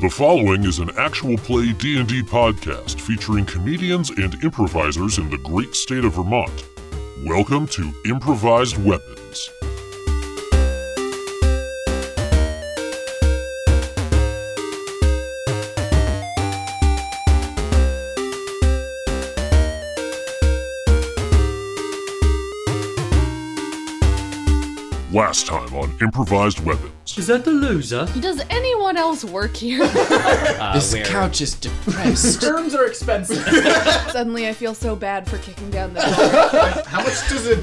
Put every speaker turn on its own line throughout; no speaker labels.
The following is an actual play D&D podcast featuring comedians and improvisers in the great state of Vermont. Welcome to Improvised Weapons. Last time on Improvised Weapons.
Is that the loser?
Does anyone else work here?
Uh,
This
where-
couch is depressed.
Terms are expensive.
Suddenly I feel so bad for kicking down the door.
How much does a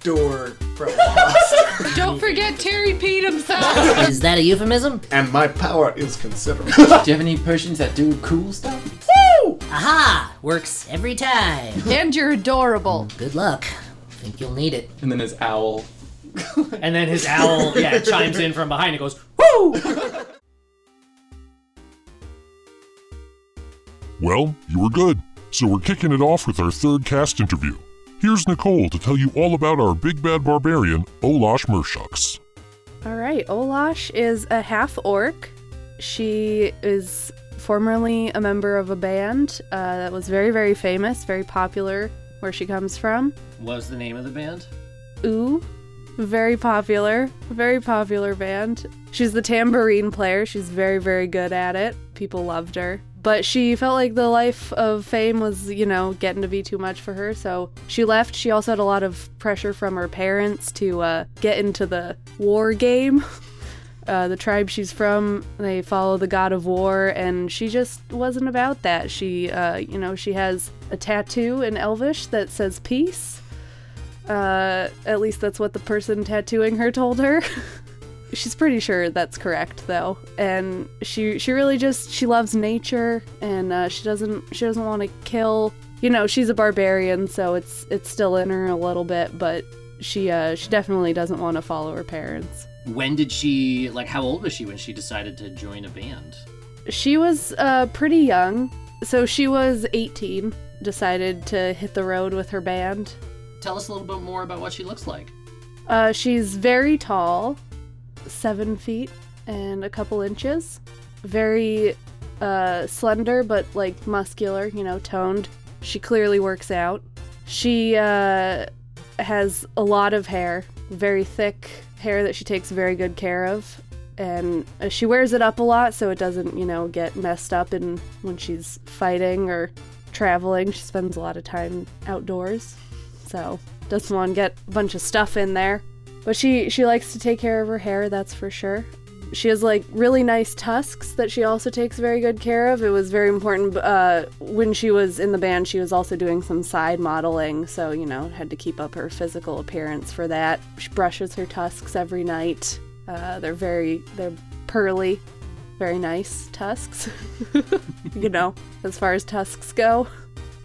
door pro cost?
Don't forget Terry peed himself.
Is that a euphemism?
and my power is considerable.
do you have any potions that do cool stuff? Woo!
Aha! Works every time.
and you're adorable.
Good luck. Think you'll need it.
And then his owl.
And then his owl, yeah, chimes in from behind and goes, "Woo!"
Well, you were good, so we're kicking it off with our third cast interview. Here's Nicole to tell you all about our big bad barbarian, Olash Mershucks.
All right, Olash is a half orc. She is formerly a member of a band uh, that was very, very famous, very popular where she comes from.
What was the name of the band?
Ooh, very popular, very popular band. She's the tambourine player. She's very, very good at it. People loved her. But she felt like the life of fame was, you know, getting to be too much for her. So she left. She also had a lot of pressure from her parents to uh, get into the war game. Uh, the tribe she's from, they follow the god of war, and she just wasn't about that. She, uh, you know, she has a tattoo in Elvish that says peace. Uh, at least that's what the person tattooing her told her. She's pretty sure that's correct though, and she she really just she loves nature, and uh, she doesn't she doesn't want to kill. You know, she's a barbarian, so it's it's still in her a little bit, but she uh, she definitely doesn't want to follow her parents.
When did she, like, how old was she when she decided to join a band?
She was uh, pretty young, so she was 18. Decided to hit the road with her band.
Tell us a little bit more about what she looks like.
Uh, she's very tall, seven feet and a couple inches. Very uh, slender, but like muscular, you know, toned. She clearly works out. She uh, has a lot of hair, very thick hair that she takes very good care of. And uh, she wears it up a lot so it doesn't, you know, get messed up in when she's fighting or traveling. She spends a lot of time outdoors so doesn't want to get a bunch of stuff in there. But she she likes to take care of her hair, that's for sure. She has like really nice tusks that she also takes very good care of. It was very important uh, when she was in the band. She was also doing some side modeling, so you know had to keep up her physical appearance for that. She brushes her tusks every night. Uh, they're very they're pearly, very nice tusks. you know, as far as tusks go.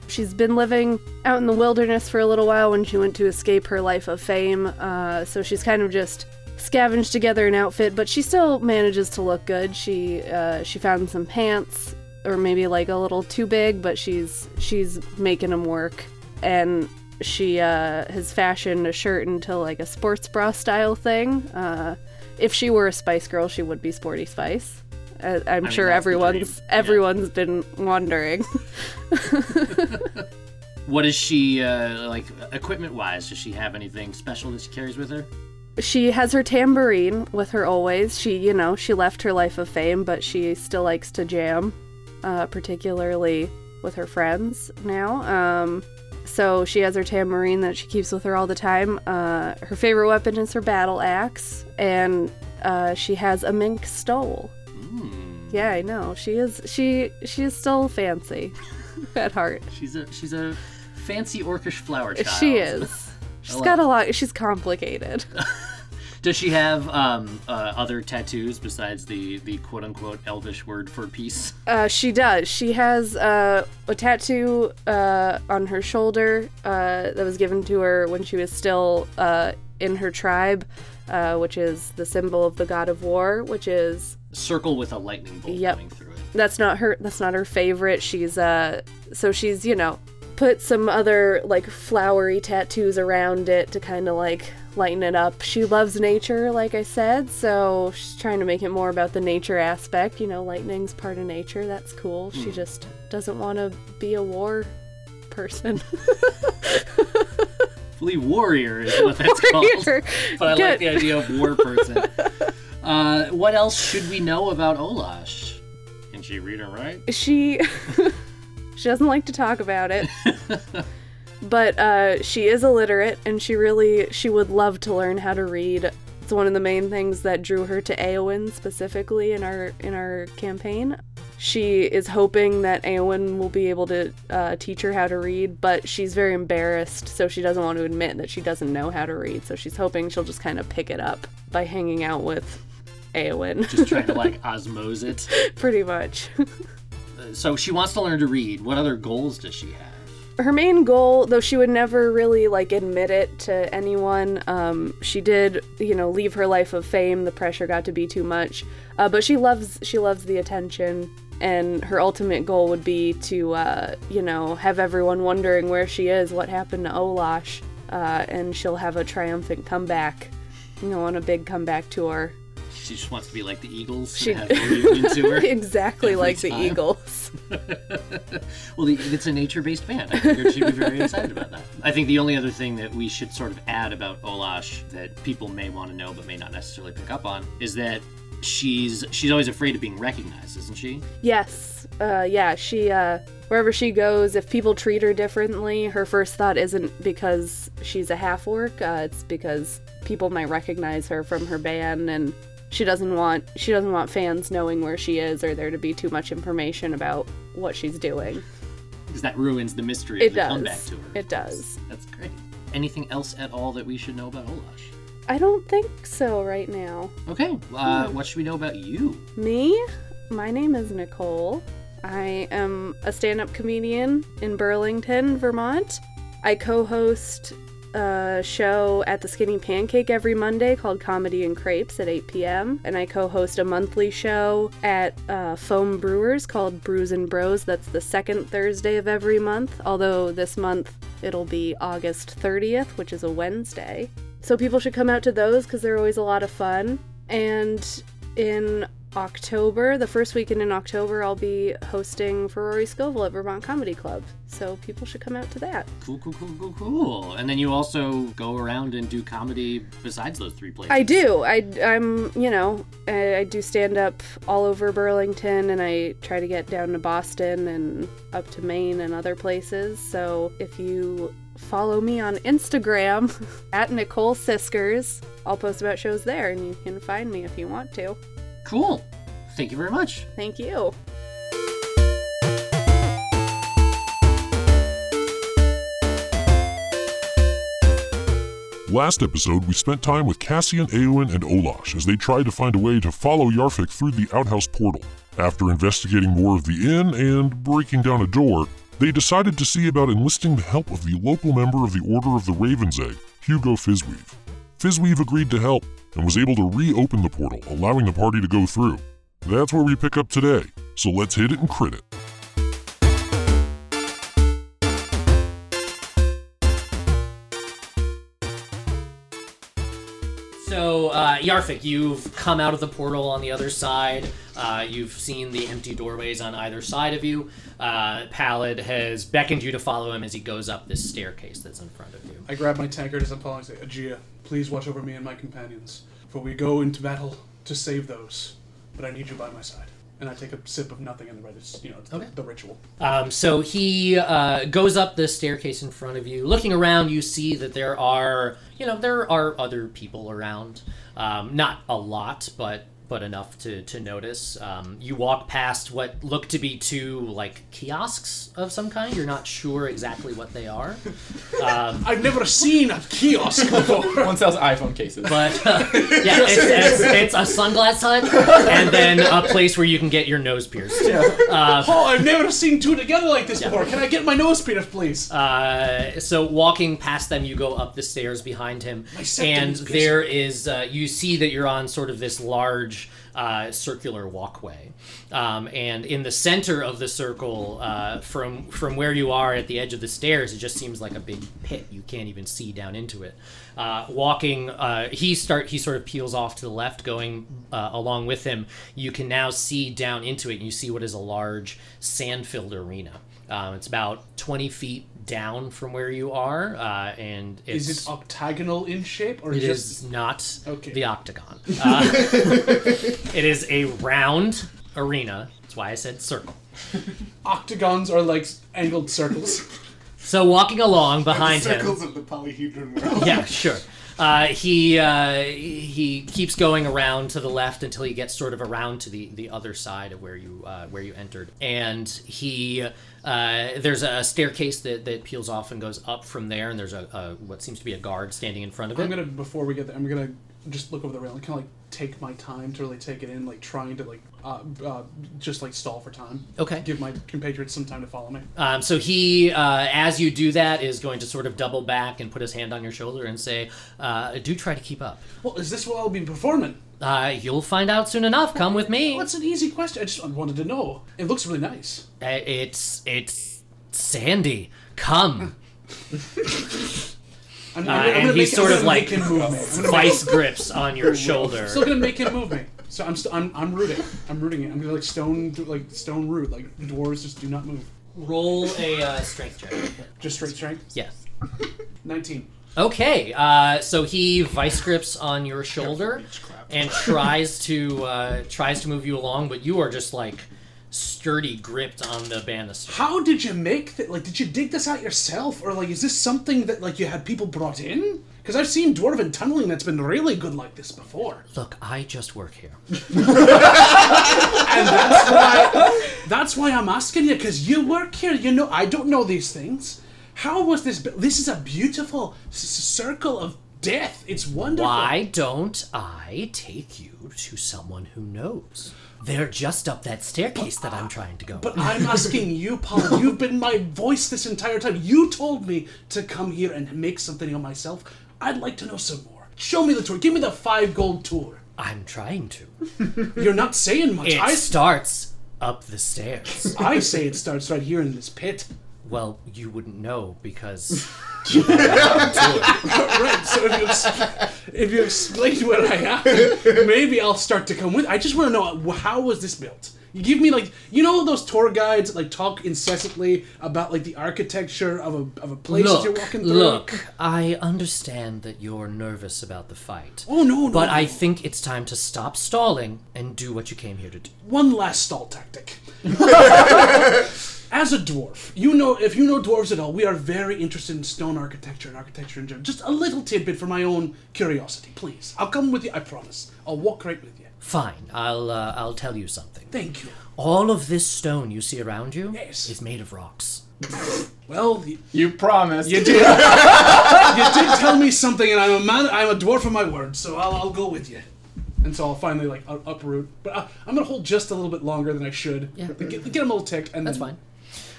She's been living out in the wilderness for a little while when she went to escape her life of fame, uh, so she's kind of just scavenged together an outfit, but she still manages to look good. She uh, she found some pants, or maybe like a little too big, but she's she's making them work, and she uh, has fashioned a shirt into like a sports bra style thing. Uh, if she were a Spice Girl, she would be Sporty Spice. Uh, I'm
mean,
sure
the
everyone's
Yeah.
everyone's been wondering.
What is she, uh, like, equipment wise? Does she have anything special that she carries with her?
she has her tambourine with her always. She, you know, she left her life of fame, but she still likes to jam, uh, particularly with her friends now. Um, so she has her tambourine that she keeps with her all the time. Uh, her favorite weapon is her battle axe, and uh, she has a mink stole.
Hmm.
Yeah, I know. She is. She she is still fancy at heart.
She's a, she's a fancy orcish flower child.
She is. She's got a lot. She's complicated.
Does she have um, uh, other tattoos besides the, the quote unquote elvish word for peace?
Uh, she does. She has uh, a tattoo uh, on her shoulder uh, that was given to her when she was still uh, in her tribe, uh, which is the symbol of the god of war. Which is
Circle with a lightning bolt
Yep.
coming through it.
that's not her. That's not her favorite. She's uh, so she's you know put some other like flowery tattoos around it to kind of like lighten it up. She loves nature, like I said, so she's trying to make it more about the nature aspect. You know, lightning's part of nature. That's cool. She just doesn't want to be a war person.
Flea warrior is what that's
Warrior.
called. But I like the idea of war person. uh, what else should we know about Olash? Can she read and write?
she she doesn't like to talk about it but uh, she is illiterate and she really she would love to learn how to read it's one of the main things that drew her to Eowyn specifically in our in our campaign she is hoping that Eowyn will be able to uh, teach her how to read, but she's very embarrassed, so she doesn't want to admit that she doesn't know how to read. So she's hoping she'll just kind of pick it up by hanging out with Eowyn,
Just trying to like osmose it.
pretty much.
So she wants to learn to read. What other goals does she have?
Her main goal though she would never really like admit it to anyone um, she did you know leave her life of fame. The pressure got to be too much. Uh, but she loves she loves the attention. And her ultimate goal would be to uh, you know have everyone wondering where she is what happened to olash uh, and she'll have a triumphant comeback you know on a big comeback tour
She just wants to be like the Eagles
She-
have to her.
exactly like the eagles
Well, the- it's a nature-based band. I figured she'd be very excited about that. I think the only other thing that we should sort of add about Olash that people may want to know but may not necessarily pick up on is that she's she's always afraid of being recognized, isn't she?
Yes. Uh, yeah, she, uh, wherever she goes, if people treat her differently, her first thought isn't because she's a half orc, uh, it's because people might recognize her from her band and she doesn't want she doesn't want fans knowing where she is or there to be too much information about what she's doing.
Because that ruins the mystery
It
of the comeback
does.
to her.
It does.
That's great. Anything else at all that we should know about Olash?
I don't think so right now.
Okay, uh, what should we know about you?
Me? My name is Nicole. I am a stand up comedian in Burlington, Vermont. I co host a show at the Skinny Pancake every Monday called Comedy and Crepes at 8 p.m. And I co host a monthly show at uh, Foam Brewers called Brews and Bros. That's the second Thursday of every month, although this month it'll be August 30th, which is a Wednesday. So people should come out to those because they're always a lot of fun. And in October, the first weekend in October, I'll be hosting for Rory Scovel at Vermont Comedy Club. So people should come out to that.
Cool, cool, cool, cool, cool. And then you also go around and do comedy besides those three places.
I do. I, I'm, you know, I, I do stand up all over Burlington and I try to get down to Boston and up to Maine and other places. So if you follow me on Instagram at Nicole Siskers, I'll post about shows there and you can find me if you want to.
Cool. Thank you very much.
Thank you.
Last episode, we spent time with Cassian, Eowyn, and Olash as they tried to find a way to follow Yarfik through the outhouse portal. After investigating more of the inn and breaking down a door, they decided to see about enlisting the help of the local member of the Order of the Raven's Egg, Hugo Fizweave. Fizweave agreed to help and was able to reopen the portal, allowing the party to go through. That's where we pick up today, so let's hit it and crit it.
Uh, Yarfik, you've come out of the portal on the other side. Uh, you've seen the empty doorways on either side of you. Uh, Pallid has beckoned you to follow him as he goes up this staircase that's in front of you.
I grab my tankard as I'm following say, Aegea, please watch over me and my companions, for we go into battle to save those, but I need you by my side. And I take a sip of nothing and the it's, you know, it's the,
Okay.
the ritual.
Um, so he uh, goes up the staircase in front of you. Looking around, you see that there are, you know, there are other people around. Um, not a lot, but but enough to to notice. Um, you walk past what look to be two like kiosks of some kind. You're not sure exactly what they are, um,
I've never seen a kiosk before.
One sells iPhone cases.
but uh, yeah, it's, it's, it's a sunglass hut and then a place where you can get your nose pierced.
oh, I've never seen two together like this before. Can I get my nose pierced, please?
Uh, so walking past them, you go up the stairs behind him,
My
and there is uh, you see that you're on sort of this large large uh, circular walkway, um, and in the center of the circle, uh, from from where you are at the edge of the stairs, it just seems like a big pit. You can't even see down into it. Uh, walking, uh, he start he sort of peels off to the left, going uh, along with him. You can now see down into it, and you see what is a large sand-filled arena. Um, it's about twenty feet down from where you are, uh, and it's,
Is it octagonal in shape or
it
just
is not
Okay.
the octagon. Uh, it is a round arena. That's why I said circle.
octagons are like angled circles?
So walking along behind him,
Circles of the polyhedron world.
yeah, sure. Uh, he uh, he keeps going around to the left until he gets sort of around to the, the other side of where you uh, where you entered, and he uh, there's a staircase that, that peels off and goes up from there, and there's a, a what seems to be a guard standing in front of it.
I'm gonna before we get there, I'm gonna just look over the railing, kind of like take my time to really take it in, like trying to like uh, uh, just like stall for time.
Okay.
Give my compatriots some time to follow me.
Um, so he, uh, as you do that, is going to sort of double back and put his hand on your shoulder and say, uh, "Do try to keep up.
Well, is this what I'll be performing?
Uh, you'll find out soon enough. Come with me.
Well, an easy question. I just wanted to know. It looks really nice.
Uh, it's it's Sandy. Come."
I'm,
Uh,
I'm
and
gonna
he
make,
sort of like
make him move me. I'm gonna
vice grips on your shoulder.
Still gonna make him move me. So I'm st- I'm I'm rooting. I'm rooting it. I'm gonna like stone like stone root. Like dwarves just do not move.
Roll a uh, strength check.
Just straight strength.
Yes.
Nineteen.
Okay, uh, so he vice grips on your shoulder and tries to uh, tries to move you along, but you are just like sturdy gripped on the banister.
How did you make that? Like, did you dig this out yourself, or like, is this something that like you had people brought in? Because I've seen dwarven tunneling that's been really good like this before,
Look, I just work here.
and that's why that's why I'm asking you. Because you work here, you know. I don't know these things. How was this? This is a beautiful s- circle of death. It's wonderful.
Why don't I take you to someone who knows? They're just up that staircase that I'm trying to go.
But I'm asking you, Paul. You've been my voice this entire time. You told me to come here and make something of myself. I'd like to know some more. Show me the tour. Give me the five gold tour.
I'm trying to.
You're not saying much.
It
I,
starts up the stairs.
I say it starts right here in this pit.
Well, you wouldn't know because
Right. So if you, ex- if you explain where I am, maybe I'll start to come with. I just want to know uh, how was this built. You give me like you know those tour guides that like talk incessantly about like the architecture of a of a place that you're
look,
walking through.
look. I understand that you're nervous about the fight.
Oh no, no.
But
no.
I think it's time to stop stalling and do what you came here to do.
one last stall tactic. As a dwarf, you know if you know dwarves at all, we are very interested in stone architecture and architecture in general. Just a little tidbit for my own curiosity, please. I'll come with you. I promise. I'll walk right with you.
Fine, I'll uh, I'll tell you something.
Thank you.
All of this stone you see around you
Yes.
is made of rocks.
Well, you,
You promised.
you did. you did tell me something, and I'm a man. I'm a dwarf of my word, so I'll, I'll go with you. And so I'll finally like uproot, but I, I'm gonna hold just a little bit longer than I should.
Yeah.
Get, get him a little ticked, and
That's
then,
fine.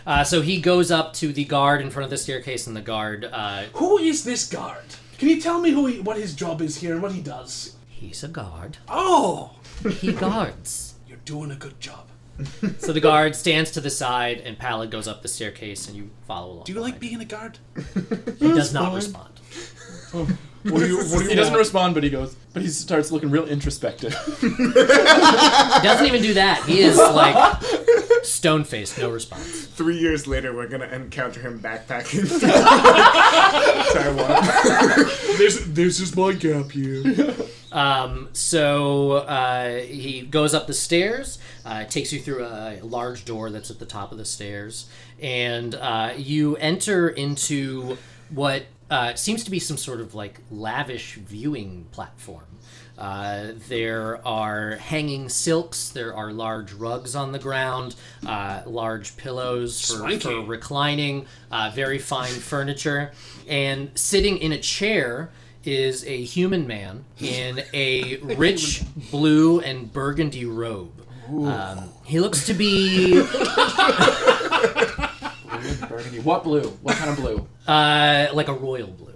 Uh, so he goes up to the guard in front of the staircase, and the guard uh,
Who is this guard? Can you tell me who he, what his job is here and what he does?
he's a guard.
Oh,
He guards.
you're doing a good job.
So the guard stands to the side, and Pallid goes up the staircase, and you follow along.
Do you like
behind
being a guard?
He does not respond.
What do you, what do you
He doesn't
want?
respond, but he goes. But he starts looking real introspective.
He doesn't even do that. He is like stone faced, no response.
Three years later, we're gonna encounter him backpacking. Taiwan.
This, this is my gap here.
Um, so uh, he goes up the stairs, uh, takes you through a large door that's at the top of the stairs, and uh, you enter into what uh, seems to be some sort of like lavish viewing platform. Uh, there are hanging silks. There are large rugs on the ground, uh, large pillows for, for reclining, uh, very fine furniture, and sitting in a chair is a human man in a rich blue and burgundy robe. Um, he looks to be
Burgundy. What blue? What kind of blue?
uh, like a royal blue.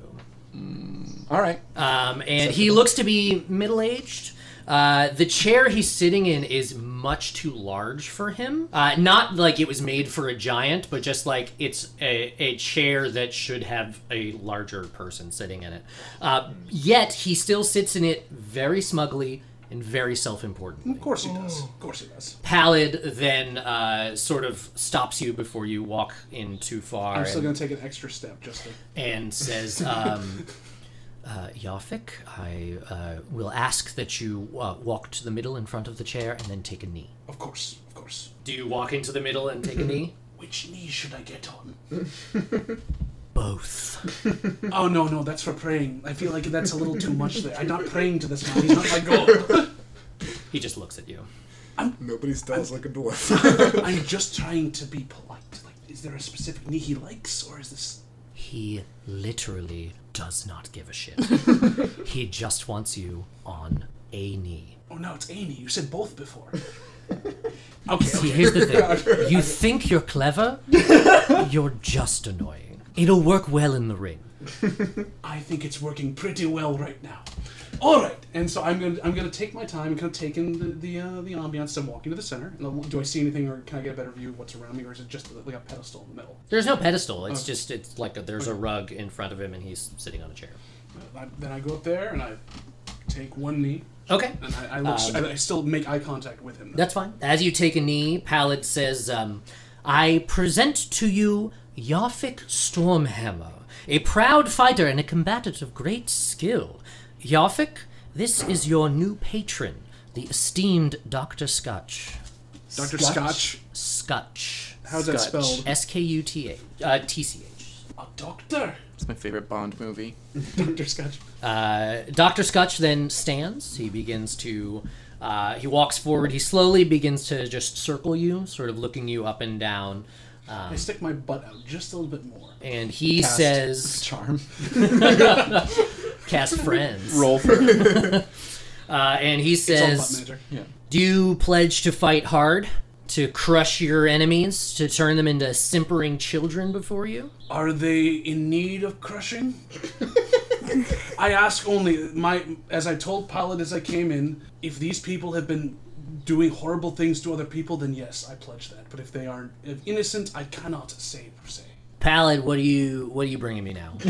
All right.
Um, and he looks to be middle aged. Uh, the chair he's sitting in is much too large for him. Uh, not like it was made for a giant, but just like it's a, a chair that should have a larger person sitting in it. Uh, yet he still sits in it very smugly and very self-important.
Of course he does. Of course he does.
Pallid then uh, sort of stops you before you walk in too far.
I'm still
and-
gonna take an extra step just to.
and says, um, uh, Yafik, I uh, will ask that you uh, walk to the middle in front of the chair and then take a knee.
Of course, of course.
Do you walk into the middle and take a knee?
Which knee should I get on?
Both.
Oh no, no, that's for praying. I feel like that's a little too much there. I'm not praying to this man. He's not my god.
He just looks at you.
Nobody stalls like a dwarf.
I'm just trying to be polite. Like, is there a specific knee he likes, or is this?
He literally does not give a shit. he just wants you on a knee.
Oh no, it's Amy. You said both before. Okay,
See,
okay.
here's the thing. You think you're clever? You're just annoying. It'll work well in the ring.
I think it's working pretty well right now. All right, and so I'm gonna I'm gonna take my time and kind of take in the the, uh, the ambiance. I'm walking to the center. And I'll- do I see anything, or can I get a better view of what's around me, or is it just like a pedestal in the middle?
There's no pedestal. It's just it's like a, there's a rug in front of him and he's sitting on a chair.
I, then I go up there and I take one knee,
Okay.
and I, I look.
Um,
I, I still make eye contact with him.
That's fine. As you take a knee, Pallid says, um, I present to you Yafik Stormhammer, a proud fighter and a combatant of great skill. Yafik, this is your new patron, the esteemed Dr. Scotch.
Doctor
Scotch?
Scotch.
Scotch.
How's that
Scotch.
spelled?
S K U T H. Uh, T C H.
A doctor.
It's my favorite Bond movie.
Doctor Scotch.
Uh, Dr. Scotch then stands. He begins to. Uh, he walks forward. He slowly begins to just circle you, sort of looking you up and down.
I stick my butt out just a little bit more.
And he
Cast
says,
Charm.
cast friends.
Roll for
Uh, and he
It's all
says.
Yeah.
Do you pledge to fight hard? To crush your enemies? To turn them into simpering children before you?
Are they in need of crushing? I ask only my as I told Pilot as I came in, if these people have been doing horrible things to other people, then yes, I pledge that. But if they aren't if innocent, I cannot say per se.
Pallid, what are you what are you bringing me now?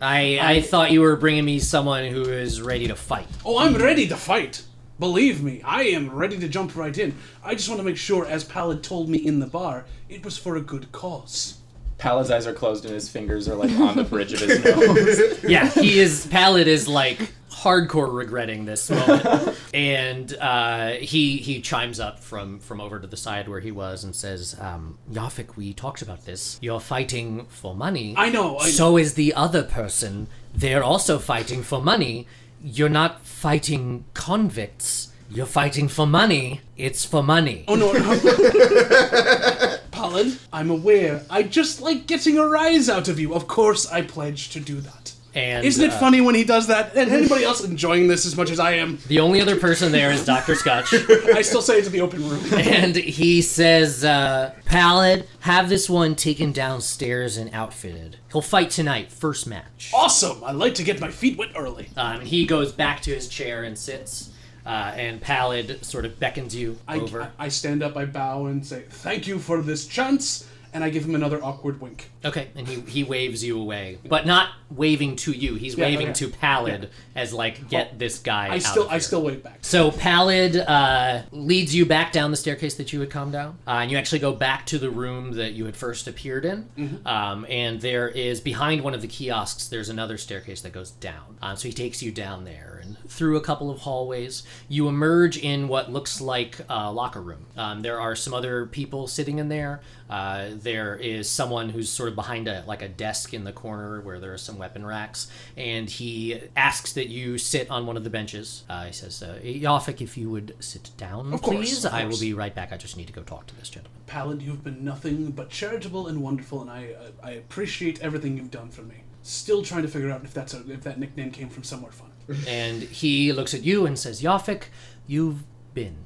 I I thought you were bringing me someone who is ready to fight.
Oh, I'm ready to fight. Believe me, I am ready to jump right in. I just want to make sure, as Pallid told me in the bar, it was for a good cause.
Pal's eyes are closed and his fingers are like on the bridge of his nose.
Yeah, he is Pallid is like hardcore regretting this moment. and uh, he he chimes up from from over to the side where he was and says, um, Yafik, we talked about this. You're fighting for money.
I know. I
so is the other person. They're also fighting for money. You're not fighting convicts. You're fighting for money. It's for money.
Oh no, no. Pallid, I'm aware. I just like getting a rise out of you. Of course, I pledge to do that.
And
Isn't it
uh,
funny when he does that? And anybody else enjoying this as much as I am?
The only other person there is Dr. Scotch.
I still say it to the open room.
and he says, uh, Pallid, have this one taken downstairs and outfitted. He'll fight tonight, first match.
awesome! I like to get my feet wet early.
Um, he goes back to his chair and sits, uh, and Pallid sort of beckons you
I,
over.
I, I stand up, I bow, and say, "Thank you for this chance," and I give him another awkward wink.
Okay, and he, he waves you away, but not waving to you. He's
Yeah,
waving
okay.
to Pallid as like, get this guy.
I
out
still,
of
I
here."
still wave back.
So Pallid uh, leads you back down the staircase that you had come down, uh, and you actually go back to the room that you had first appeared in. Um, and there is behind one of the kiosks. There's another staircase that goes down. Uh, so he takes you down there and through a couple of hallways. You emerge in what looks like a locker room. Um, there are some other people sitting in there. Uh, there is someone who's sort of behind a like a desk in the corner where there are some weapon racks, and he asks that you sit on one of the benches. Uh, he says, uh, "Yafik, if you would sit down,
Of course,
please.
of
I will be right back. I just need to go talk to this gentleman."
Pallid, you've been nothing but charitable and wonderful, and I, I, I appreciate everything you've done for me. Still trying to figure out if that's a, if that nickname came from somewhere fun.
and he looks at you and says, "Yafik, you've been,"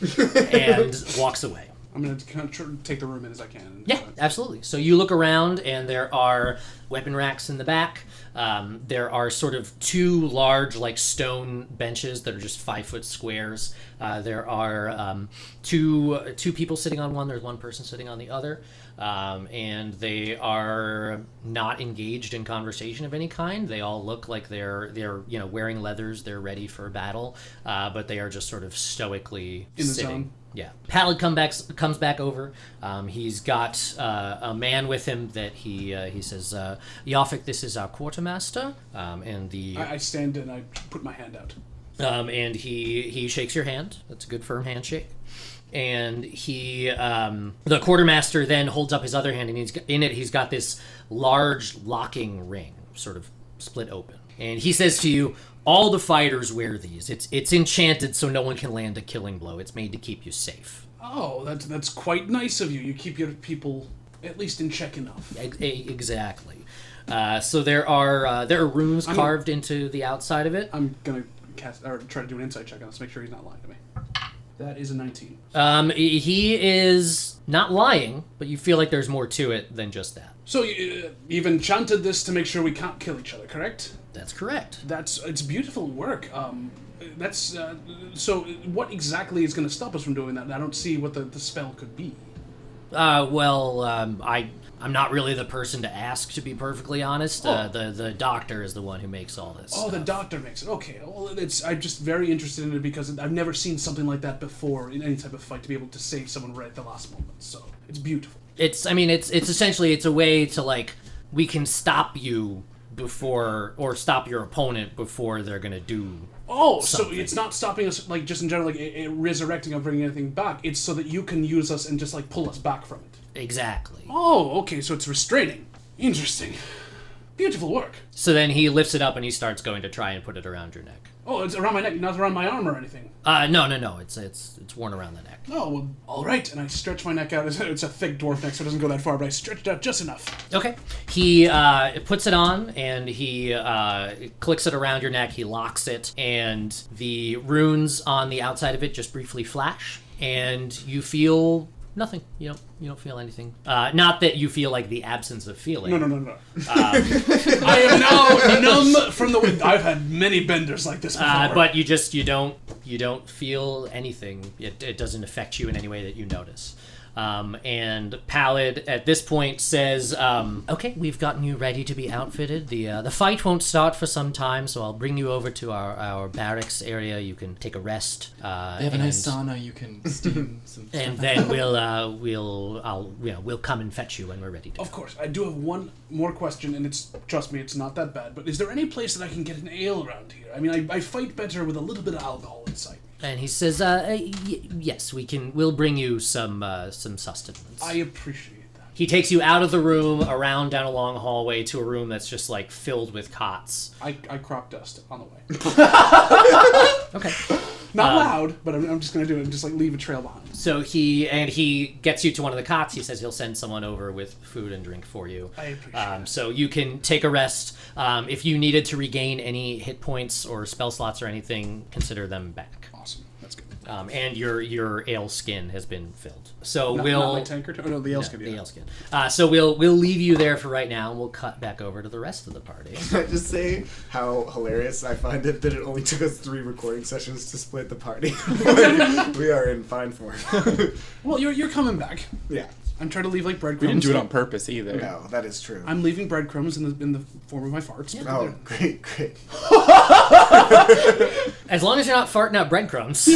and walks away.
I'm gonna kind of tr- take the room in as I can.
Yeah, absolutely. So you look around, and there are weapon racks in the back. Um, there are sort of two large, like stone benches that are just five foot squares. Uh, there are um, two two people sitting on one. There's one person sitting on the other, um, and they are not engaged in conversation of any kind. They all look like they're they're you know wearing leathers. They're ready for battle, uh, but they are just sort of stoically
In the
sitting. Yeah. Pallid come back, comes back over. Um, he's got uh, a man with him that he uh, he says, uh, Yafik, this is our quartermaster, um, and the
I, I stand and I put my hand out.
um, and he he shakes your hand. That's a good firm handshake. And he, um, the quartermaster, then holds up his other hand, and he's in it. He's got this large locking ring, sort of split open. And he says to you, "All the fighters wear these. It's it's enchanted, so no one can land a killing blow. It's made to keep you safe."
Oh, that's that's quite nice of you. You keep your people at least in check enough.
E- Exactly. Uh, so there are uh, there are runes
I'm-
carved into the outside of it.
I'm gonna cast or try to do an insight check on this, make sure he's not lying to me. That is a 19.
Um, he is not lying, but you feel like there's more to it than just that.
So you, uh, you've enchanted this to make sure we can't kill each other, correct?
That's correct.
That's it's beautiful work. Um, that's uh, so. What exactly is going to stop us from doing that? I don't see what the, the spell could be.
Uh, well, um, I I'm not really the person to ask, to be perfectly honest. Uh, the the doctor is the one who makes all this.
Oh, the doctor makes it. Okay, well, it's I'm just very interested in it because I've never seen something like that before in any type of fight to be able to save someone right at the last moment. So it's beautiful.
It's I mean it's it's essentially it's a way to like we can stop you before or stop your opponent before they're gonna do.
Oh, so it's not stopping us like just in general, like it, it resurrecting or bringing anything back. It's so that you can use us and just like pull us back from it.
Exactly.
Oh, okay, so it's restraining. Interesting. Beautiful work.
So then he lifts it up and he starts going to try and put it around your neck.
Oh, it's around my neck, not around my arm or anything.
Uh, no, no, no. It's it's it's worn around the neck.
Oh, well, all right. And I stretch my neck out. It's a, thick dwarf neck, so it doesn't go that far, but I stretch it out just enough.
Okay. He uh, puts it on and he uh, clicks it around your neck. He locks it, and the runes on the outside of it just briefly flash, and you feel nothing. You don't you don't feel anything. Uh, not that you feel like the absence of feeling.
No, no, no, no. I am now numb from the wind. I've had many benders like this before.
Uh, but you just you don't you don't feel anything. It, it doesn't affect you in any way that you notice. Um, and Pallid at this point says, um, "Okay, we've gotten you ready to be outfitted. The uh, the fight won't start for some time, so I'll bring you over to our, our barracks area. You can take a rest. Uh,
They have a nice
and-
sauna. You can steam some.
and then we'll uh, we'll I'll you know we'll come and fetch you when we're ready to.
Of course, I do have one more question, and it's trust me, it's not that bad. But is there any place that I can get an ale around here? I mean, I, I fight better with a little bit of alcohol inside.
And he says, uh, y- "Yes, we can. We'll bring you some uh, some sustenance."
I appreciate.
He takes you out of the room, around down a long hallway to a room that's just like filled with cots.
I, I crop dust on the way.
Okay.
Not
Um,
loud, but I'm, I'm just gonna do it and just like leave a trail behind.
So he and he gets you to one of the cots. He says he'll send someone over with food and drink for you.
I appreciate
Um, so you can take a rest. Um, if you needed to regain any hit points or spell slots or anything, consider them back.
Awesome, that's good.
Um, and your your ale skin has been filled. So
Not,
we'll
not my tankard. Oh no, the ale
No,
skin.
the ale skin. Uh, so we'll we'll leave you there for right now, and we'll cut back over to the rest of the party.
Can I just say how hilarious I find it that it only took us three recording sessions to split the party. we are in fine form.
Well, you're you're coming back.
yeah.
I'm trying to leave like breadcrumbs.
We didn't do it on purpose either.
No, that is true.
I'm leaving breadcrumbs in the in the form of my farts. but
oh, great, great.
As long as you're not farting out breadcrumbs.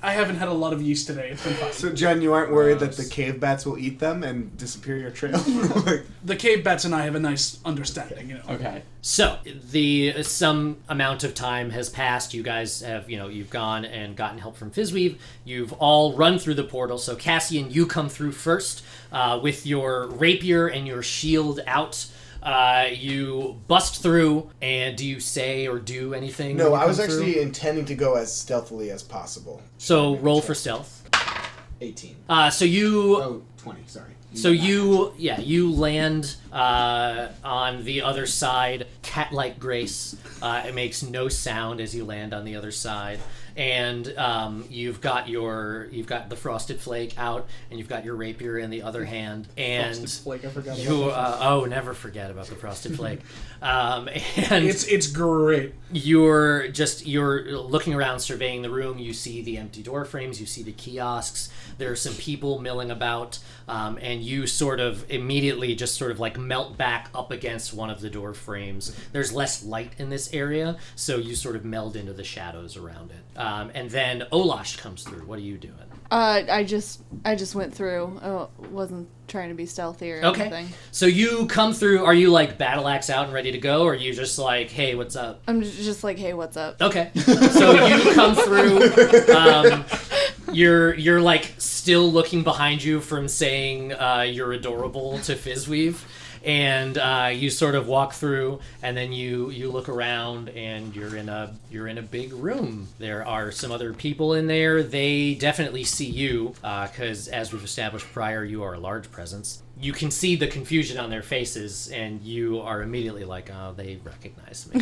I haven't had a lot of yeast today. It's been fine.
So, Jen, you aren't worried that the cave bats will eat them and disappear your trail? like,
the cave bats and I have a nice understanding. You know.
Okay.
So the some amount of time has passed. You guys have you know you've gone and gotten help from Fizweave. You've all run through the portal. So Cassian, you come through first uh, with your rapier and your shield out. Uh, you bust through, and do you say or do anything?
no, I was
come through?
actually intending to go as stealthily as possible.
So roll for stealth.
18.
Uh, so you
Oh, 20, sorry.
So you, yeah, you land uh, on the other side, cat-like grace. Uh, it makes no sound as you land on the other side, and um, you've got your, you've got the frosted flake out, and you've got your rapier in the other hand, and
Frosted Flake, I forgot
you, uh, oh, never forget about the frosted flake, um, and
It's it's great.
you're just you're looking around surveying the room you see the empty door frames you see the kiosks. There are some people milling about um, and you sort of immediately just sort of like melt back up against one of the door frames. There's less light in this area so you sort of meld into the shadows around it. Um, and then olash comes through. What are you doing
Uh, I just I just went through. I wasn't trying to be stealthy or
okay
anything.
so you come through are you like battle axe out and ready to go or are you just like hey what's up
I'm just like, hey, what's up?
Okay. So you come through. Um, you're you're like still looking behind you from saying uh, you're adorable to Fizweave, and uh, you sort of walk through, and then you you look around, and you're in a you're in a big room. There are some other people in there. They definitely see you because, as we've established prior, you are a large presence. You can see the confusion on their faces, and you are immediately like, "Oh, they recognize me."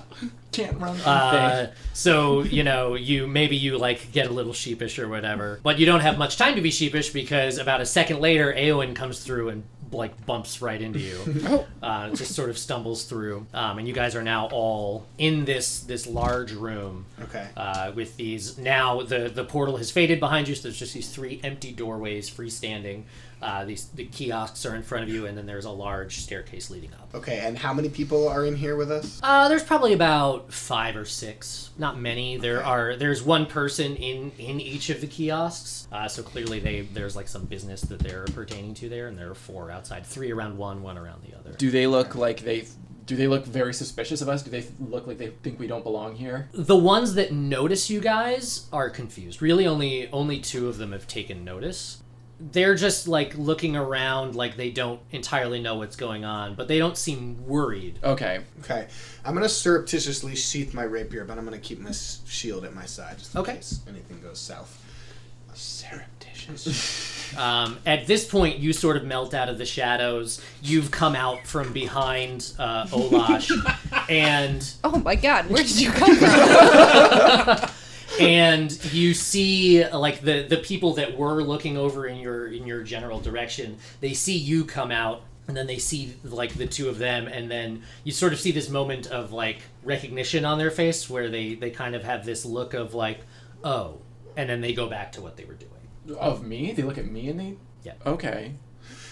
Can't run.
Uh, so you know, you maybe you like get a little sheepish or whatever, but you don't have much time to be sheepish because about a second later, Eowyn comes through and like bumps right into you.
Oh.
Uh, just sort of stumbles through, um, and you guys are now all in this this large room.
Okay.
Uh, with these now the the portal has faded behind you, so there's just these three empty doorways freestanding. Uh, these the kiosks are in front of you, and then there's a large staircase leading up.
Okay, and how many people are in here with us?
Uh, there's probably about five or six. Not many. There are. There's one person in in each of the kiosks. Uh, so clearly they there's like some business that they're pertaining to there, and there are four outside. Three around one, one around the other.
Do they look like they? Do they look very suspicious of us? Do they look like they think we don't belong here?
The ones that notice you guys are confused. Really, only only two of them have taken notice. They're just like looking around, like they don't entirely know what's going on, but they don't seem worried.
Okay.
Okay, I'm gonna surreptitiously sheath my rapier, but I'm gonna keep my shield at my side just in
Okay.
case anything goes south. Surreptitious.
Um, at this point, you sort of melt out of the shadows. You've come out from behind uh, Olash, and
Oh my god, where did you come from?
And you see like the the people that were looking over in your in your general direction. They see you come out, and then they see like the two of them, and then you sort of see this moment of like recognition on their face, where they they kind of have this look of like, oh, and then they go back to what they were doing.
Of me? They look at me and they.
Yeah.
Okay.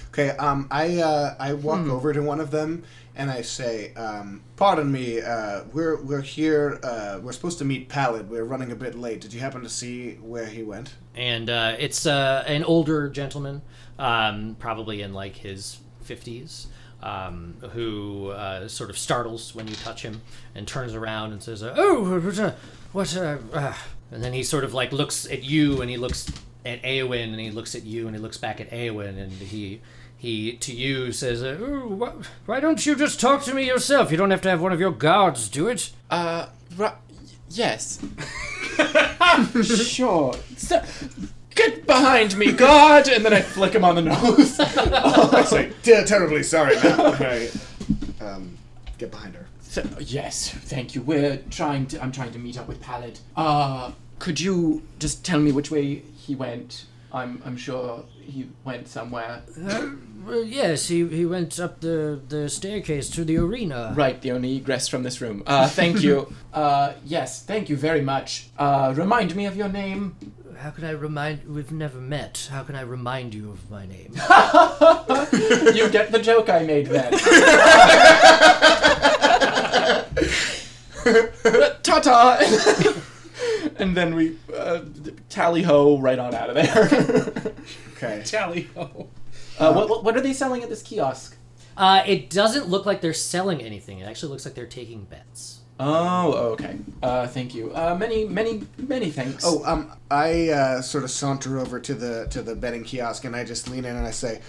Okay, um, I uh, I walk over to one of them and I say, um, "Pardon me, uh, we're we're here. Uh, we're supposed to meet Pallid. We're running a bit late. Did you happen to see where he went?"
and uh, it's uh, an older gentleman, um, probably in like his fifties, um, who uh, sort of startles when you touch him and turns around and says, "Oh, what?" Uh, what uh, uh," and then he sort of like looks at you and he looks at Eowyn and he looks at you and he looks back at Eowyn and he. He to you says, uh, "Oh, wh- "Why don't you just talk to me yourself? You don't have to have one of your guards do it."
Uh. Ru- yes. sure. So, get behind me, guard! And then I flick him on the nose.
I say, "Ter- "Terribly sorry, ma'am." I, um, get behind her.
So, yes, thank you. We're trying to. I'm trying to meet up with Pallid. Uh, could you just tell me which way he went? I'm. I'm sure he went somewhere.
Well, yes, he, he went up the, the staircase to the arena.
Right, the only egress from this room. Uh, thank you. uh, yes, thank you very much. Uh, remind me of your name.
How can I remind? We've never met. How can I remind you of my name?
you get the joke I made then. Ta ta! and then we uh, tally ho right on out of there.
Okay.
Tally ho.
uh, what, what, what are they selling at this kiosk?
Uh, it doesn't look like they're selling anything. It actually looks like they're taking bets.
Oh, okay. Uh, thank you. Uh, many, many, many thanks.
Oh, um, I uh, sort of saunter over to the to the betting kiosk and I just lean in and I say,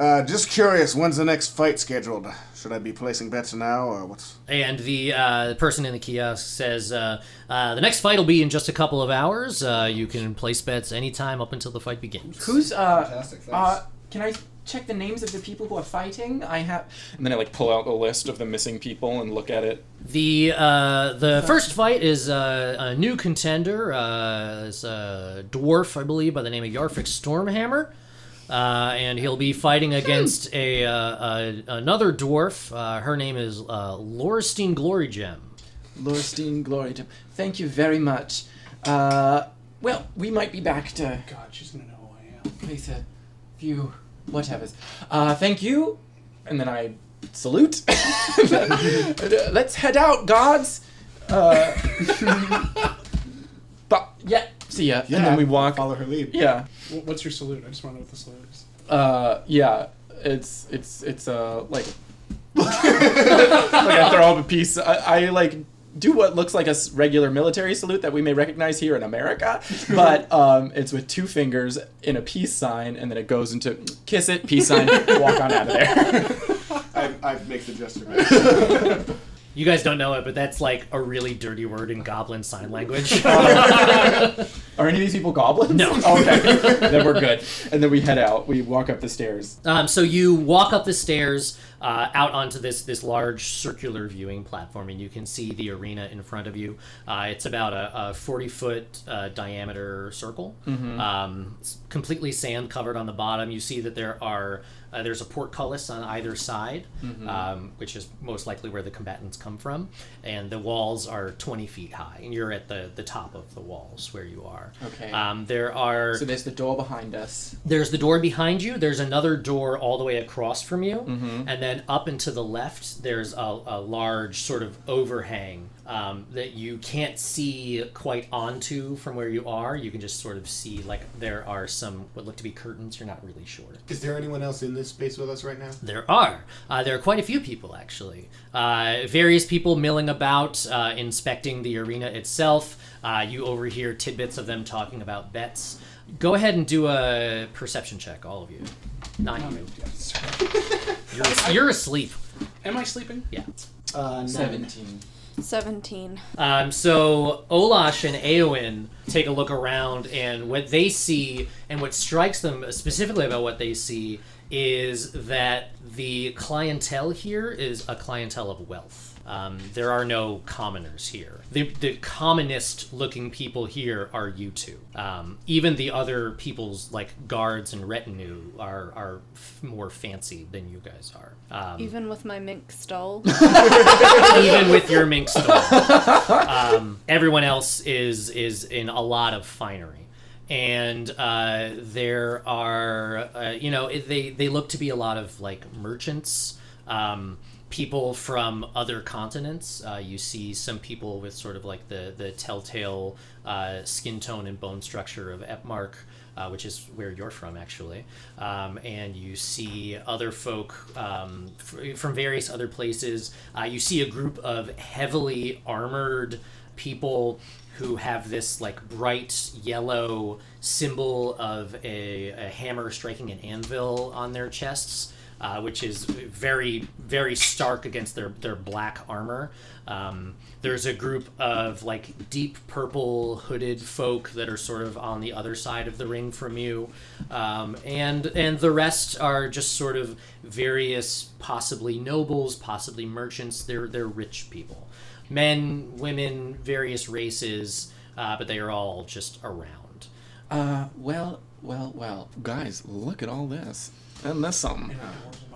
Uh, just curious, when's the next fight scheduled? Should I be placing bets now, or what's?
And the uh, person in the kiosk says, uh, uh, "The next fight will be in just a couple of hours. Uh, you can place bets anytime up until the fight begins."
Who's uh?
Fantastic, thanks.
Uh, can I check the names of the people who are fighting? I have.
And then I like pull out the list of the missing people and look at it.
The uh, the first fight is uh, a new contender. Uh, is a dwarf, I believe, by the name of Yarfik Stormhammer, uh, and he'll be fighting against a, uh, a another dwarf. Uh, her name is uh, Laurstein Glory Gem.
Lorstein Glory. Gem. Thank you very much. Uh, well, we might be back to
God, she's gonna know who I am.
place a few whatevers. Uh, thank you. And then I salute. Let's head out, gods. Uh, but yeah, see ya.
Yeah,
and then we walk.
Follow her lead.
Yeah.
What's your salute? I just want to know what the salute is.
Uh, yeah, it's it's it's uh like like I throw up a peace. I, I like do what looks like a regular military salute that we may recognize here in America, but um, it's with two fingers in a peace sign, and then it goes into kiss it, peace sign, walk on out of there.
I, I make the gesture.
You guys don't know it, but that's like a really dirty word in Goblin sign language.
Are any of these people goblins?
No.
okay, then we're good. And then we head out. We walk up the stairs.
Um, so you walk up the stairs uh, out onto this this large circular viewing platform, and you can see the arena in front of you. Uh, it's about a, a forty foot uh, diameter circle, um, it's completely sand covered on the bottom. You see that there are uh, there's a portcullis on either side, um, which is most likely where the combatants come from, and the walls are twenty feet high, and you're at the the top of the walls where you are.
Okay.
Um, there are
So there's the door behind us.
there's the door behind you. There's another door all the way across from you, and then up and to the left, there's a, a large sort of overhang um, that you can't see quite onto from where you are. You can just sort of see like there are some what look to be curtains. You're not really sure.
Is there anyone else in this space with us right now?
There are. Uh, there are quite a few people, actually. Uh, various people milling about, uh, inspecting the arena itself. Uh, you overhear tidbits of them talking about bets. Go ahead and do a perception check, all of you. Not you. You're, you're asleep.
Am I sleeping?
Yeah.
Uh,
Seventeen.
17.
Um, so Olash and Eowyn take a look around, and what they see, and what strikes them specifically about what they see, is that the clientele here is a clientele of wealth. Um, there are no commoners here. The, the commonest looking people here are you two. Um, even the other people's like guards and retinue are are f- more fancy than you guys are. Um,
Even with my mink stole.
even with your mink stole. Um, everyone else is is in a lot of finery, and uh, there are uh, you know they they look to be a lot of like merchants. Um, people from other continents uh, you see some people with sort of like the the telltale uh, skin tone and bone structure of Epmark uh, which is where you're from, actually. Um, and you see other folk um, f- from various other places. Uh, you see a group of heavily armored people who have this like bright yellow symbol of a, a hammer striking an anvil on their chests. Uh, which is very, very stark against their, their black armor. Um, there's a group of like deep purple hooded folk that are sort of on the other side of the ring from you, um, and and the rest are just sort of various, possibly nobles, possibly merchants. They're they're rich people, men, women, various races, uh, but they are all just around.
Uh, well, well, well. Guys, look at all this. And this something.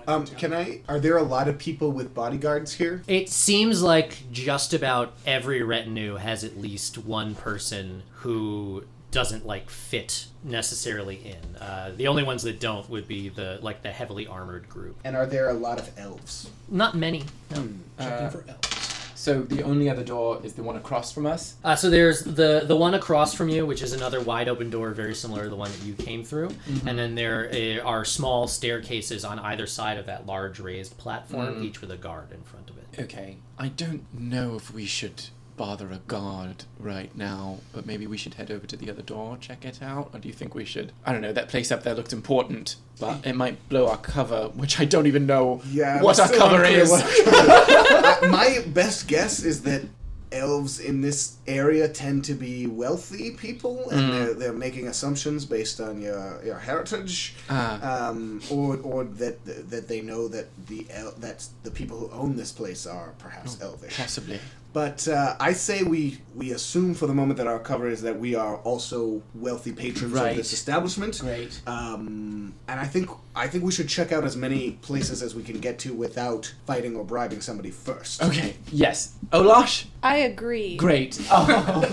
Um, can I? Are there a lot of people with bodyguards here?
It seems like just about every retinue has at least one person who doesn't like fit necessarily in. Uh, the only ones that don't would be the like the heavily armored group.
And are there a lot of elves?
Not many. No.
Checking for elves.
So the only other door is the one across from us.
Uh, so there's the the one across from you, which is another wide open door, very similar to the one that you came through, and then there uh, are small staircases on either side of that large raised platform, each with a guard in front of it.
Okay, I don't know if we should bother a guard right now, but maybe we should head over to the other door, check it out? Or do you think we should? I don't know, that place up there looked important, but it might blow our cover, which I don't even know
Yeah,
what our cover is.
what our cover- My best guess is that elves in this area tend to be wealthy people, and
Mm.
they're, they're making assumptions based on your, your heritage,
Ah.
um, or or that that they know that the el- that the people who own this place are perhaps elvish.
Possibly.
But uh, I say we we assume for the moment that our cover is that we are also wealthy patrons
Right.
of this establishment.
Great.
Um, and I think I think we should check out as many places as we can get to without fighting or bribing somebody first.
Okay, yes. Olash?
I agree.
Great. Oh.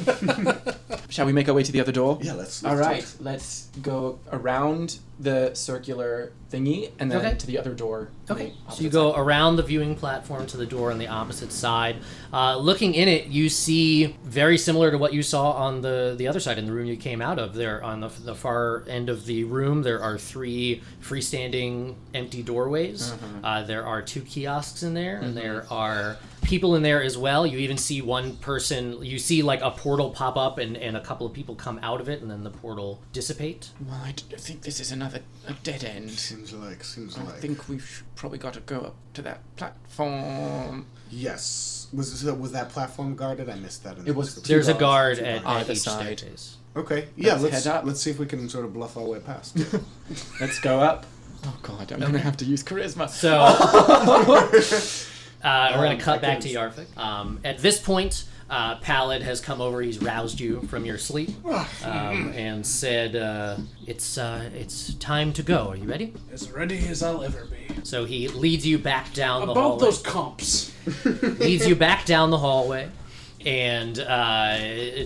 Shall we make our way to the other door?
Yeah, let's.
All
let's
right,
talk.
let's go around the circular thingy and then
Okay.
to the other door.
Okay, so you go
side.
around the viewing platform to the door on the opposite side. Uh, looking in it, you see very similar to what you saw on the the other side in the room you came out of. There on the, the far end of the room, there are three freestanding empty doorways. Uh, there are two kiosks in there, and there are people in there as well. You even see one person. You see like a portal pop up, and, and a couple of people come out of it, and then the portal dissipate.
Well, I d- think this is another a dead end.
Seems like seems
I
like.
I think we've probably got to go up to that platform.
yes. Was so was that platform guarded? I missed that. In
It was-
description.
There's a guard at, at
either
each
side.
staircase.
Okay. Yeah.
Let's
Let's
head up.
let's see if we can sort of bluff our way past.
Let's go up. Oh god, I'm gonna have to use charisma.
So uh, we're gonna cut back to Yarfik. Um, at this point, uh, Pallid has come over. He's roused you from your sleep um, and said, uh, "It's uh, it's time to go. Are you ready?"
As ready as I'll ever be.
So he leads you back down the
About
hallway.
those comps.
leads you back down the hallway and uh,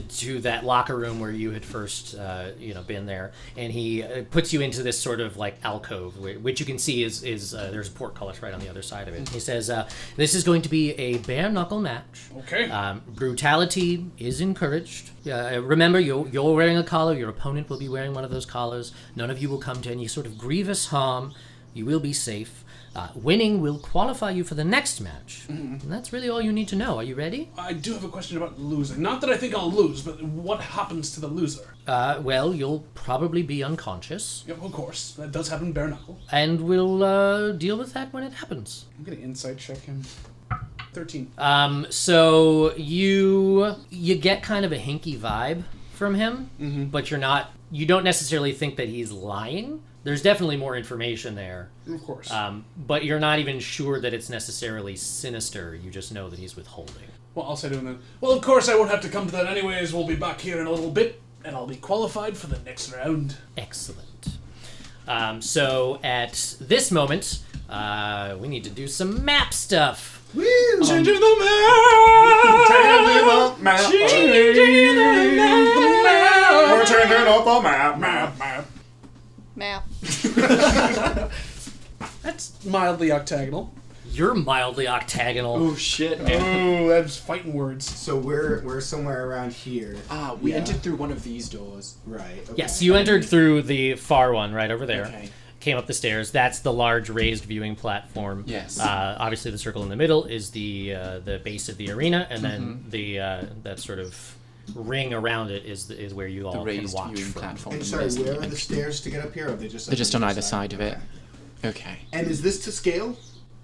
to that locker room where you had first uh, you know been there and he uh, puts you into this sort of like alcove which you can see is is uh, there's a portcullis right on the other side of it he says uh, this is going to be a bare knuckle match
Okay.
um, brutality is encouraged. Uh, remember, you're, you're wearing a collar. Your opponent will be wearing one of those collars. None of you will come to any sort of grievous harm. You will be safe. Uh, winning will qualify you for the next match. And that's really all you need to know. Are you ready?
I do have a question about losing. Not that I think I'll lose, but what happens to the loser?
Uh, well, you'll probably be unconscious,
Yep, of course. That does happen bare knuckle.
and we'll uh, deal with that when it happens.
I'm gonna insight check him. 13.
Um, so you you get kind of a hinky vibe from him, but you're not. You don't necessarily think that he's lying. There's definitely more information there,
Of course.
um, but you're not even sure that it's necessarily sinister. You just know that he's withholding.
well, I'll say to him then, well, of course I won't have to come to that anyways. We'll be back here in a little bit, and I'll be qualified for the next round.
Excellent. Um, so at this moment, uh, we need to do some map stuff.
Woo!
Changing the map.
Changing the map.
We're
turning up a map. Map. Map.
Map.
That's mildly octagonal.
You're mildly octagonal.
Oh shit, man.
Oh, that's fighting words.
So we're we're somewhere around here.
Ah, we
Yeah.
entered through one of these doors.
Right. Okay.
Yes, you entered through the far one right over there.
Okay.
Came up the stairs. That's the large raised viewing platform.
Yes.
Uh, obviously, the circle in the middle is the uh, the base of the arena, and then
Mm-hmm.
the uh, that sort of ring around it is is where you all
The
can
raised
watch
viewing
from.
platform.
And
the
sorry, where are the stairs to get up here? Or are they just?
They're just on either side of it.
Okay.
Okay.
And is this to scale?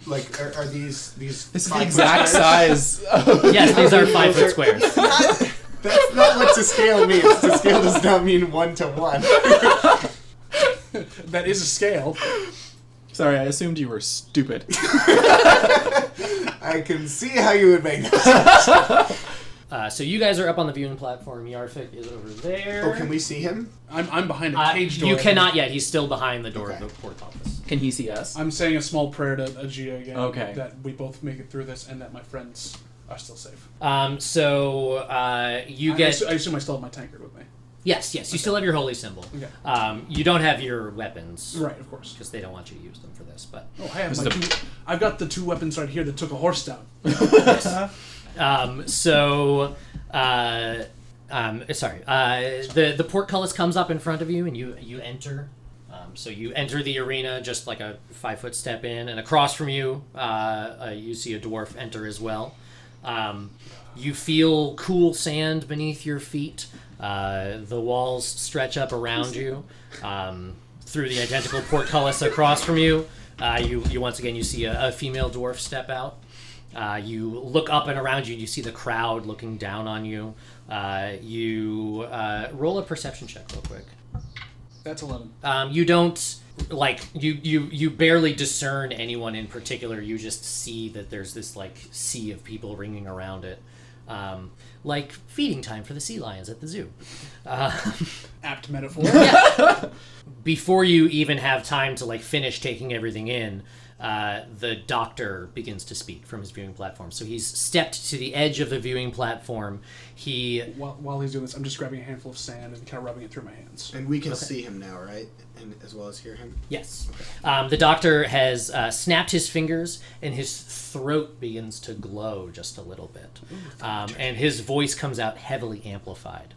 Like, are, are these these?
This is the
five
exact
foot
size.
Yes, these are five foot squares.
squares? That's not what to scale means. To scale does not mean one to one.
That is a scale.
Sorry, I assumed you were stupid.
I can see how you would make that.
Uh, so you guys are up on the viewing platform. Yarfik is over there.
Oh, can we see him?
I'm, I'm behind a
Uh,
cage door.
you cannot yet. He's still behind the door
Okay.
of the port office.
Can he see us?
I'm saying a small prayer to Agia again.
Okay.
That we both make it through this and that my friends are still safe.
Um, so uh, you
I,
get
assu- I assume I still have my tankard with me.
yes, yes. You still have your holy symbol.
Okay.
Um, you don't have your weapons,
Right, of course.
Because they don't want you to use them for this. But
Oh, I have my
is the-
two, I've got the two weapons right here that took a horse down.
um, so uh, um, sorry. Uh, the the portcullis comes up in front of you, and you you enter. Um, so you enter the arena just like a five foot step in, and across from you, uh, uh, you see a dwarf enter as well. Um, you feel cool sand beneath your feet. Uh, the walls stretch up around you. Um, through the identical portcullis across from you, uh, you, you once again you see a, a female dwarf step out. Uh, you look up and around you, and you see the crowd looking down on you. Uh, you uh, roll a perception check real quick.
That's 11.
Um, you don't like you you you barely discern anyone in particular. You just see that there's this like sea of people ringing around it, um, like feeding time for the sea lions at the zoo. Uh,
Apt metaphor.
before you even have time to like finish taking everything in, uh, the doctor begins to speak from his viewing platform. So he's stepped to the edge of the viewing platform. He
while, while he's doing this, I'm just grabbing a handful of sand and kind of rubbing it through my hands.
And we can
Okay.
see him now, right? And as well as hear him.
Yes. Um, the doctor has uh, snapped his fingers, and his throat begins to glow just a little bit. Um, and his voice comes out heavily amplified.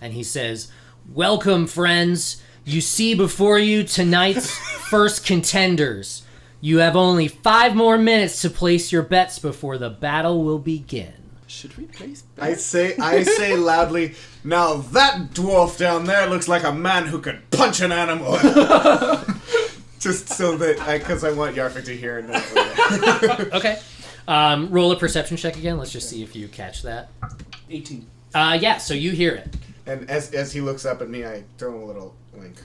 And he says, Welcome, friends. You see before you tonight's first contenders. You have only five more minutes to place your bets before the battle will begin.
Should we place? Bets?
I say, I say loudly. Now that dwarf down there looks like a man who could punch an animal. Just so that, because I, want Yarfik to hear and know.
Okay. Um, roll a perception check again. Let's just see if you catch that.
18.
Uh, yeah, so you hear it.
And as as he looks up at me, I throw him a little wink.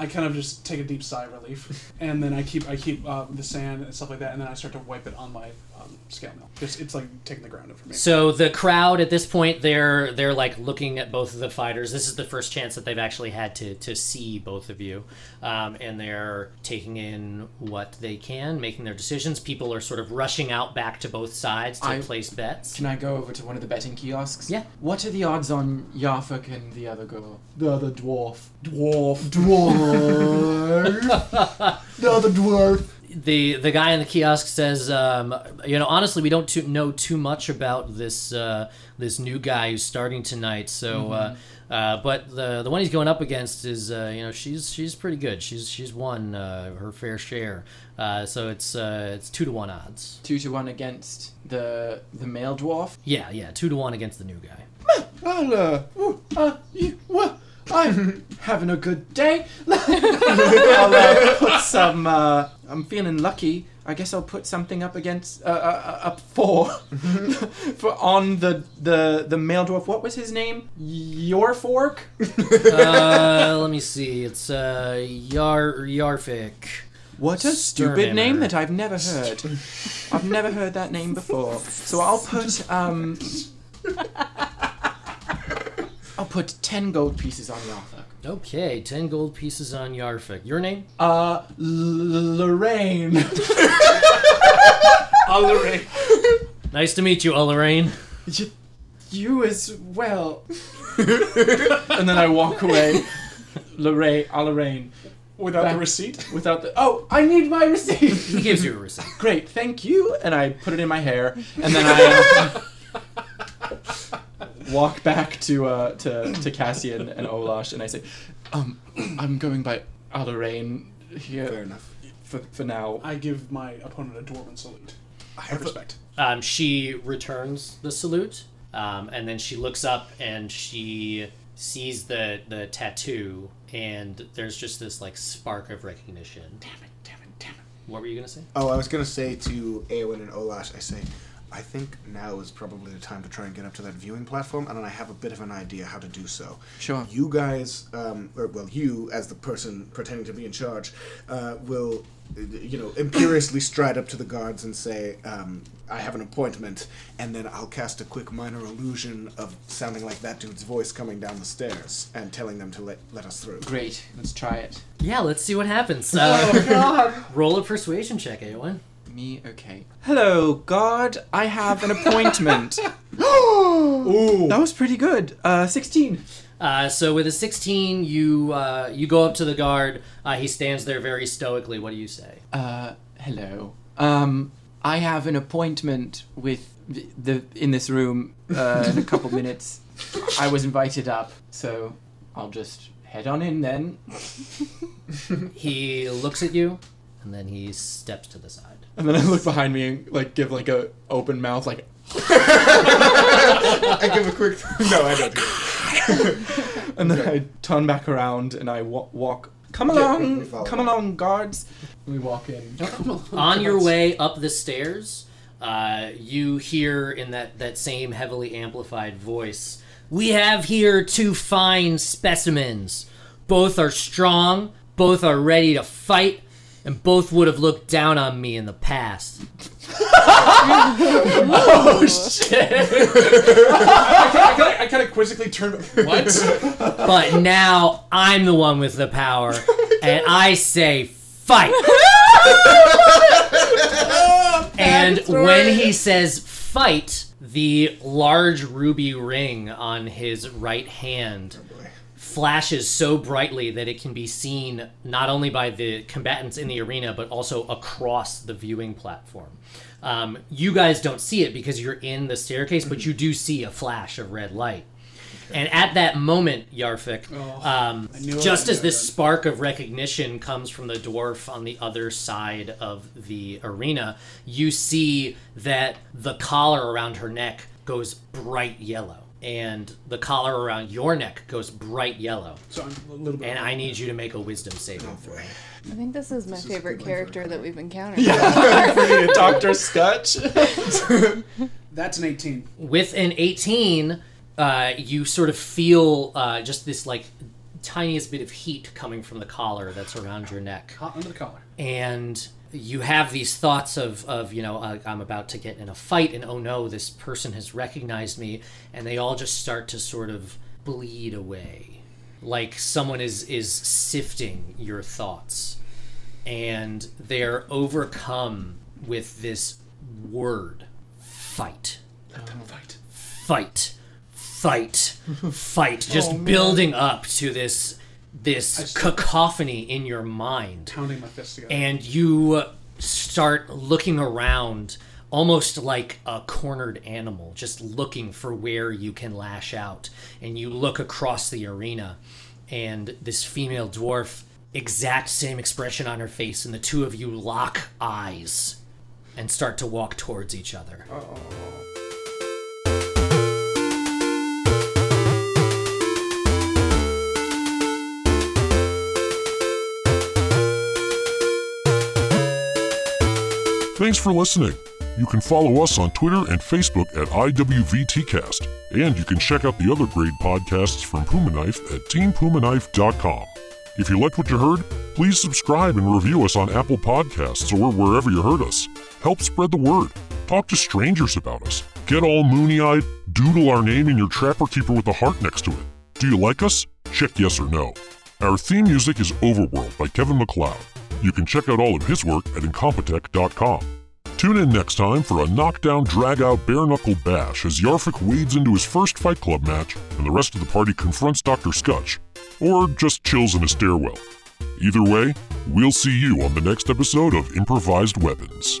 I kind of just take a deep sigh of relief, and then I keep I keep uh, the sand and stuff like that, and then I start to wipe it on my um, scale mail. Just it's like taking the ground up for me.
So the crowd at this point, they're they're like looking at both of the fighters. This is the first chance that they've actually had to to see both of you, um, and they're taking in what they can, making their decisions. People are sort of rushing out back to both sides to
I-
place bets.
Can I go over to one of the betting kiosks?
Yeah.
What are the odds on Yarfik and the other girl? The other dwarf.
Dwarf.
Dwarf. the other dwarf.
The the guy in the kiosk says, um, you know, honestly, we don't too, know too much about this uh, this new guy who's starting tonight. So, uh, uh, but the the one he's going up against is, uh, you know, she's she's pretty good. She's she's won uh, her fair share. Uh, so it's uh, it's two to one odds.
Two to one against the the male dwarf.
Yeah, yeah, two to one against the new guy.
I'll, uh, ooh, uh, you, well, I'm having a good day. I'll uh, put some. Uh, I'm feeling lucky. I guess I'll put something up against uh, uh, up for for on the the the male dwarf. What was his name? Your fork.
uh, let me see. It's uh, Yar Yarfik.
What a stupid name that I've never heard. I've never heard that name before. So I'll put um. I'll put ten gold pieces on Yarfik.
Okay, ten gold pieces on Yarfik. Your name?
Uh, L- Lorraine.
Lorraine.
Nice to meet you, Lorraine.
You, you as well. and then I walk away. Lorraine, Lorraine.
Without
Back-
the receipt.
Without the. Oh, I need my receipt!
He gives you a receipt.
Great, thank you. And I put it in my hair. And then I. walk back to uh, to to Cassian and Olash, and I say, um, I'm going by Alarain here.
Fair enough.
For, for now.
I give my opponent a dwarven salute. I have respect.
Um, she returns the salute, um, and then she looks up and she sees the the tattoo, and there's just this like spark of recognition.
Damn it! Damn it! Damn it!
What were you gonna say?
Oh, I was gonna say to Eowyn and Olash, I say, I think now is probably the time to try and get up to that viewing platform, and I have a bit of an idea how to do so.
Sure.
You guys, um, or well, you as the person pretending to be in charge, uh, will, uh, you know, imperiously stride up to the guards and say, um, "I have an appointment," and then I'll cast a quick minor illusion of sounding like that dude's voice coming down the stairs and telling them to let let us through.
Great, let's try it.
Yeah, let's see what happens. Uh,
Oh, God.
roll a persuasion check, Eowyn.
Me, okay. Hello, God. I have an appointment.
Ooh.
That was pretty good. Uh, 16.
Uh, so with a 16, you uh, you go up to the guard. Uh, he stands there very stoically. What do you say?
Uh, hello. Um, I have an appointment with the, the in this room uh, in a couple minutes. I was invited up, so I'll just head on in then.
He looks at you, and then he steps to the side.
And then I look behind me and like give like a open mouth like
I give a quick. No, I don't.
and then I turn back around and I wa- walk. Come along,
follow.
come along, guards. And we walk in.
On your way up the stairs, uh, you hear in that, that same heavily amplified voice We have here two fine specimens. Both are strong, both are ready to fight, and both would have looked down on me in the past.
Oh, oh shit!
I kind of I kind of quizzically turned. What?
But now I'm the one with the power, and I say fight. and when he says fight, the large ruby ring on his right hand oh, flashes so brightly that it can be seen not only by the combatants in the arena but also across the viewing platform. Um, you guys don't see it because you're in the staircase, but you do see a flash of red light. And at that moment, Yarfik, um,
knew it,
just as this spark of recognition comes from the dwarf on the other side of the arena, you see that the collar around her neck goes bright yellow, and the collar around your neck goes bright yellow.
So I'm a little bit.
And I need you to make a wisdom saving throw.
I think this is my favorite character that we've encountered.
Doctor Scutch.
That's an 18.
With an 18, uh, you sort of feel uh, just this like tiniest bit of heat coming from the collar that's around your neck.
Hot under the collar.
and you have these thoughts of, of you know uh, i'm about to get in a fight and oh no this person has recognized me and they all just start to sort of bleed away. Like someone is is sifting your thoughts and they're overcome with this word fight.
Fight.
fight. Fight. Fight. Just building up to this this cacophony in your mind.
Pounding my fist together.
and you start looking around almost like a cornered animal just looking for where you can lash out. And you look across the arena and this female dwarf exact same expression on her face and the two of you lock eyes and start to walk towards each other
Thanks for listening. You can follow us on Twitter and Facebook at IWVTcast, and you can check out the other great podcasts from Puma Knife at teampumaknife.com. If you liked what you heard, please subscribe and review us on Apple Podcasts or wherever you heard us. Help spread the word. Talk to strangers about us. Get all moony eyed, doodle our name in your trapper keeper with a heart next to it. Do you like us? Check yes or no. Our theme music is Overworld by Kevin MacLeod. You can check out all of his work at Incompetech.com. Tune in next time for a knockdown, drag out, bare knuckle bash as Yarfik wades into his first Fight Club match and the rest of the party confronts Dr. Scutch, or just chills in a stairwell. Either way, we'll see you on the next episode of Improvised Weapons.